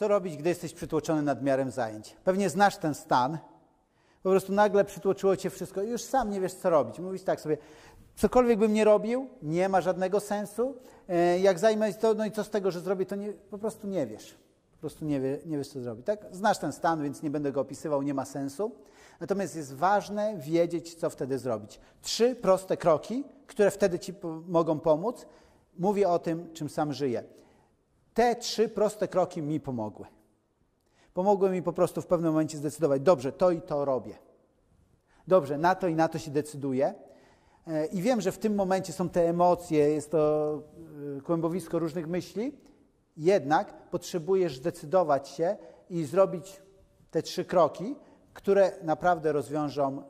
Co robić, gdy jesteś przytłoczony nadmiarem zajęć? Pewnie znasz ten stan. Po prostu nagle przytłoczyło cię wszystko i już sam nie wiesz, co robić. Mówisz tak sobie, cokolwiek bym nie robił, nie ma żadnego sensu. E, jak zajmę to, no i co z tego, że zrobię, to nie, po prostu nie wiesz. Po prostu nie, wie, nie wiesz, co zrobić. Tak? Znasz ten stan, więc nie będę go opisywał, nie ma sensu. Natomiast jest ważne wiedzieć, co wtedy zrobić. Trzy proste kroki, które wtedy ci mogą pomóc. Mówię o tym, czym sam żyję. Te trzy proste kroki mi pomogły. Pomogły mi po prostu w pewnym momencie zdecydować, dobrze, to i to robię. Dobrze, na to i na to się decyduję. E, I wiem, że w tym momencie są te emocje, jest to e, kłębowisko różnych myśli, jednak potrzebujesz zdecydować się i zrobić te trzy kroki, które naprawdę rozwiążą, e,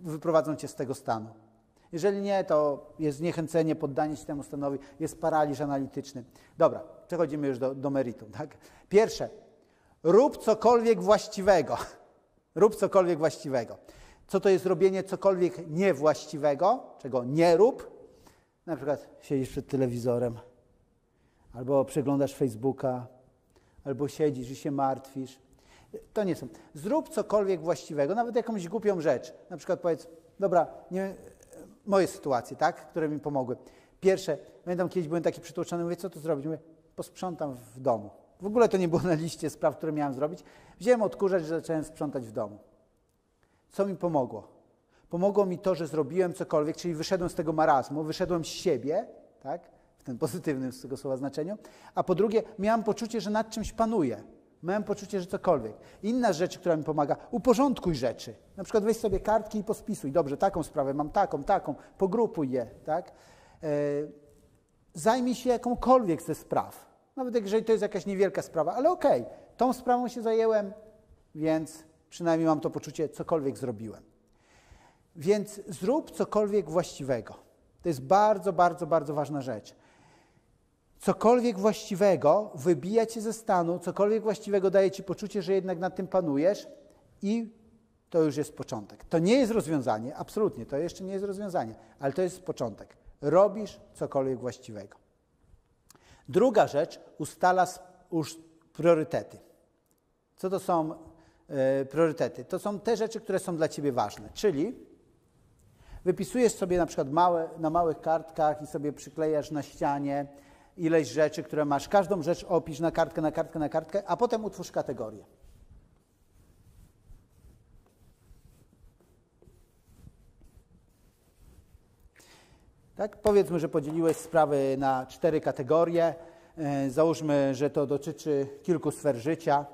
wyprowadzą cię z tego stanu. Jeżeli nie, to jest zniechęcenie, poddanie się temu stanowi, jest paraliż analityczny. Dobra, przechodzimy już do, do meritum. Tak? Pierwsze, rób cokolwiek właściwego. rób cokolwiek właściwego. Co to jest robienie cokolwiek niewłaściwego, czego nie rób? Na przykład siedzisz przed telewizorem, albo przeglądasz Facebooka, albo siedzisz i się martwisz. To nie są. Zrób cokolwiek właściwego, nawet jakąś głupią rzecz. Na przykład powiedz, dobra, nie, moje sytuacje, tak, które mi pomogły. Pierwsze, pamiętam kiedyś byłem taki przytłoczony, mówię, co tu zrobić? Mówię, posprzątam w domu. W ogóle to nie było na liście spraw, które miałem zrobić. Wziąłem odkurzać, że zacząłem sprzątać w domu. Co mi pomogło? Pomogło mi to, że zrobiłem cokolwiek, czyli wyszedłem z tego marazmu, wyszedłem z siebie, tak, w tym pozytywnym z tego słowa znaczeniu, a po drugie miałem poczucie, że nad czymś panuję. Miałem poczucie, że cokolwiek. Inna rzecz, która mi pomaga, uporządkuj rzeczy. Na przykład weź sobie kartki i pospisuj. Dobrze, taką sprawę mam, taką, taką, pogrupuj je, tak? E, zajmij się jakąkolwiek ze spraw. Nawet jeżeli to jest jakaś niewielka sprawa, ale okej, okay, tą sprawą się zajęłem, więc przynajmniej mam to poczucie, cokolwiek zrobiłem. Więc zrób cokolwiek właściwego. To jest bardzo, bardzo, bardzo ważna rzecz. Cokolwiek właściwego wybija cię ze stanu, cokolwiek właściwego daje ci poczucie, że jednak nad tym panujesz i to już jest początek. To nie jest rozwiązanie, absolutnie, to jeszcze nie jest rozwiązanie, ale to jest początek. Robisz cokolwiek właściwego. Druga rzecz, ustala już priorytety. Co to są e, priorytety? To są te rzeczy, które są dla ciebie ważne, czyli wypisujesz sobie na przykład małe, na małych kartkach i sobie przyklejasz na ścianie ileś rzeczy, które masz. Każdą rzecz opisz na kartkę, na kartkę, na kartkę, a potem utwórz kategorię. Tak? Powiedzmy, że podzieliłeś sprawy na cztery kategorie. E, załóżmy, że to dotyczy kilku sfer życia.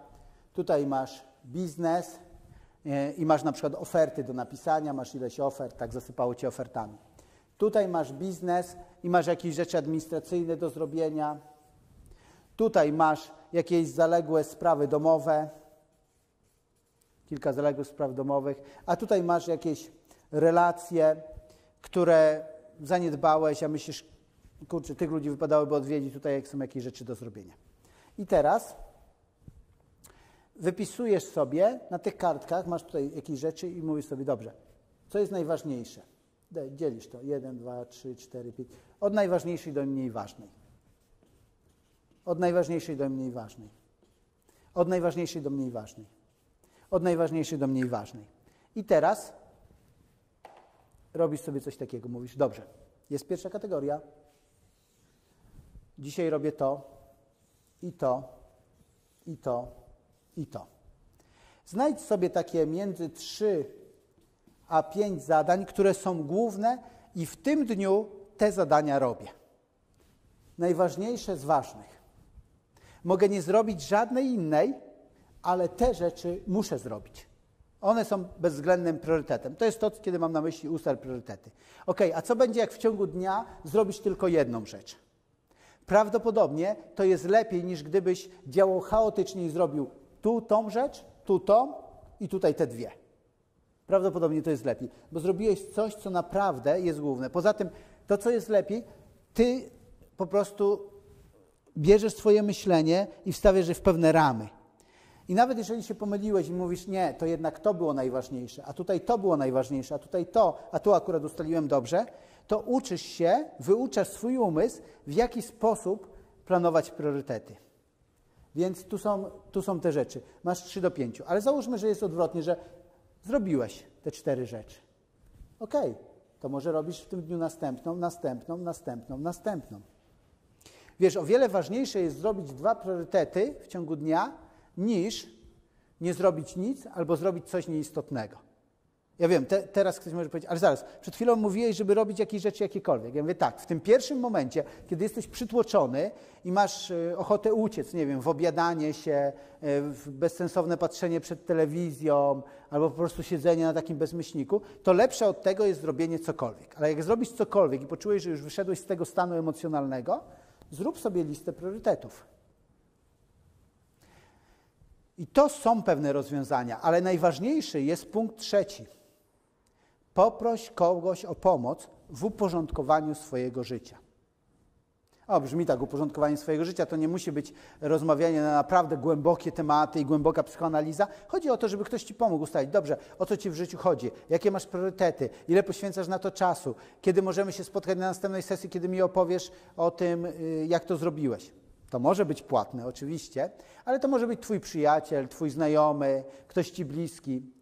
Tutaj masz biznes e, i masz na przykład oferty do napisania, masz ileś ofert, tak zasypało cię ofertami. Tutaj masz biznes i masz jakieś rzeczy administracyjne do zrobienia. Tutaj masz jakieś zaległe sprawy domowe, kilka zaległych spraw domowych, a tutaj masz jakieś relacje, które zaniedbałeś, a myślisz, kurczę, tych ludzi wypadałoby odwiedzić, tutaj jak są jakieś rzeczy do zrobienia. I teraz wypisujesz sobie na tych kartkach, masz tutaj jakieś rzeczy i mówisz sobie, dobrze, co jest najważniejsze? Dzielisz to. 1, 2, 3, 4, 5. Od najważniejszej do mniej ważnej. Od najważniejszej do mniej ważnej. Od najważniejszej do mniej ważnej. Od najważniejszej do mniej ważnej. I teraz robisz sobie coś takiego. Mówisz, dobrze, jest pierwsza kategoria. Dzisiaj robię to, i to, i to, i to. Znajdź sobie takie między trzy a pięć zadań, które są główne i w tym dniu te zadania robię. Najważniejsze z ważnych. Mogę nie zrobić żadnej innej, ale te rzeczy muszę zrobić. One są bezwzględnym priorytetem. To jest to, kiedy mam na myśli ustal priorytety. Ok, a co będzie, jak w ciągu dnia zrobisz tylko jedną rzecz? Prawdopodobnie to jest lepiej, niż gdybyś działał chaotycznie i zrobił tu tą rzecz, tu tą i tutaj te dwie prawdopodobnie to jest lepiej, bo zrobiłeś coś, co naprawdę jest główne. Poza tym, to, co jest lepiej, ty po prostu bierzesz swoje myślenie i wstawiasz je w pewne ramy. I nawet jeżeli się pomyliłeś i mówisz, nie, to jednak to było najważniejsze, a tutaj to było najważniejsze, a tutaj to, a tu akurat ustaliłem dobrze, to uczysz się, wyuczasz swój umysł, w jaki sposób planować priorytety. Więc tu są, tu są te rzeczy. Masz 3 do 5. Ale załóżmy, że jest odwrotnie, że zrobiłeś te cztery rzeczy. Ok, to może robisz w tym dniu następną, następną, następną, następną. Wiesz, o wiele ważniejsze jest zrobić dwa priorytety w ciągu dnia, niż nie zrobić nic albo zrobić coś nieistotnego. Ja wiem, te, teraz ktoś może powiedzieć, ale zaraz, przed chwilą mówiłeś, żeby robić jakieś rzeczy jakiekolwiek. Ja mówię tak, w tym pierwszym momencie, kiedy jesteś przytłoczony i masz y, ochotę uciec, nie wiem, w obiadanie się, y, w bezsensowne patrzenie przed telewizją, albo po prostu siedzenie na takim bezmyślniku, to lepsze od tego jest zrobienie cokolwiek. Ale jak zrobisz cokolwiek i poczujesz, że już wyszedłeś z tego stanu emocjonalnego, zrób sobie listę priorytetów. I to są pewne rozwiązania, ale najważniejszy jest punkt trzeci – Poproś kogoś o pomoc w uporządkowaniu swojego życia. O, brzmi tak, uporządkowanie swojego życia to nie musi być rozmawianie na naprawdę głębokie tematy i głęboka psychoanaliza. Chodzi o to, żeby ktoś ci pomógł ustalić, dobrze, o co ci w życiu chodzi, jakie masz priorytety, ile poświęcasz na to czasu, kiedy możemy się spotkać na następnej sesji, kiedy mi opowiesz o tym, y, jak to zrobiłeś. To może być płatne, oczywiście, ale to może być twój przyjaciel, twój znajomy, ktoś ci bliski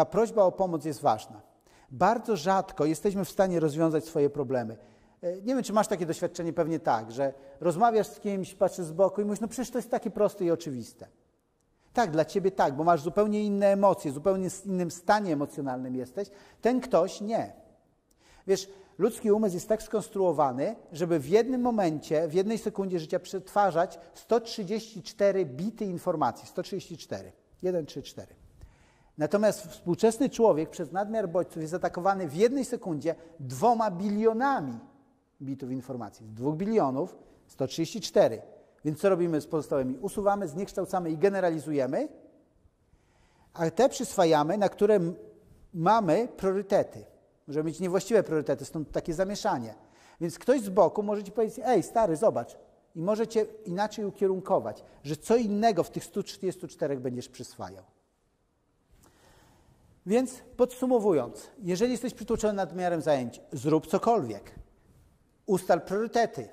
ta prośba o pomoc jest ważna. Bardzo rzadko jesteśmy w stanie rozwiązać swoje problemy. E, nie wiem, czy masz takie doświadczenie, pewnie tak, że rozmawiasz z kimś, patrzysz z boku i mówisz, no przecież to jest takie proste i oczywiste. Tak, dla ciebie tak, bo masz zupełnie inne emocje, zupełnie w innym stanie emocjonalnym jesteś. Ten ktoś nie. Wiesz, ludzki umysł jest tak skonstruowany, żeby w jednym momencie, w jednej sekundzie życia przetwarzać 134 bity informacji. 134. 1, 3, 4. Natomiast współczesny człowiek przez nadmiar bodźców jest atakowany w jednej sekundzie dwoma bilionami bitów informacji. Z dwóch bilionów 134. Więc co robimy z pozostałymi? Usuwamy, zniekształcamy i generalizujemy, a te przyswajamy, na które mamy priorytety. Możemy mieć niewłaściwe priorytety, stąd takie zamieszanie. Więc ktoś z boku może ci powiedzieć, ej stary, zobacz, i może cię inaczej ukierunkować, że co innego w tych 134 będziesz przyswajał. Więc podsumowując, jeżeli jesteś przytłoczony nadmiarem zajęć, zrób cokolwiek. Ustal priorytety,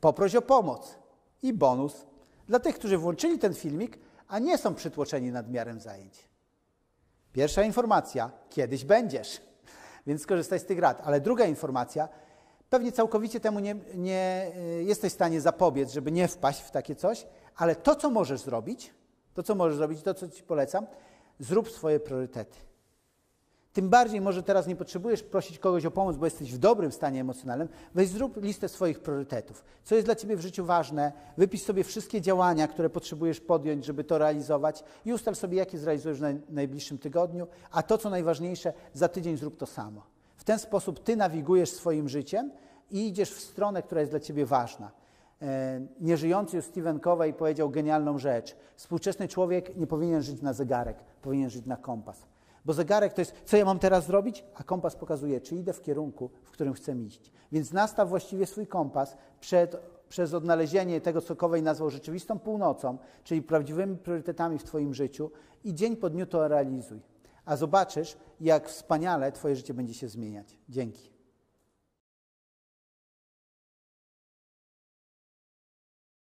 poproś o pomoc i bonus dla tych, którzy włączyli ten filmik, a nie są przytłoczeni nadmiarem zajęć. Pierwsza informacja, kiedyś będziesz, więc skorzystaj z tych rad. Ale druga informacja, pewnie całkowicie temu nie, nie y, jesteś w stanie zapobiec, żeby nie wpaść w takie coś, ale to, co możesz zrobić, to, co możesz zrobić, to, co Ci polecam, zrób swoje priorytety. Tym bardziej może teraz nie potrzebujesz prosić kogoś o pomoc, bo jesteś w dobrym stanie emocjonalnym. Weź zrób listę swoich priorytetów. Co jest dla Ciebie w życiu ważne, wypisz sobie wszystkie działania, które potrzebujesz podjąć, żeby to realizować i ustal sobie, jakie zrealizujesz w najbliższym tygodniu, a to, co najważniejsze, za tydzień zrób to samo. W ten sposób Ty nawigujesz swoim życiem i idziesz w stronę, która jest dla Ciebie ważna. E, nieżyjący już Stephen Covey powiedział genialną rzecz. Współczesny człowiek nie powinien żyć na zegarek, powinien żyć na kompas. Bo zegarek to jest, co ja mam teraz zrobić? A kompas pokazuje, czy idę w kierunku, w którym chcę iść. Więc nastaw właściwie swój kompas przed, przez odnalezienie tego, co Kowej nazwał rzeczywistą północą, czyli prawdziwymi priorytetami w Twoim życiu i dzień po dniu to realizuj. A zobaczysz, jak wspaniale Twoje życie będzie się zmieniać. Dzięki.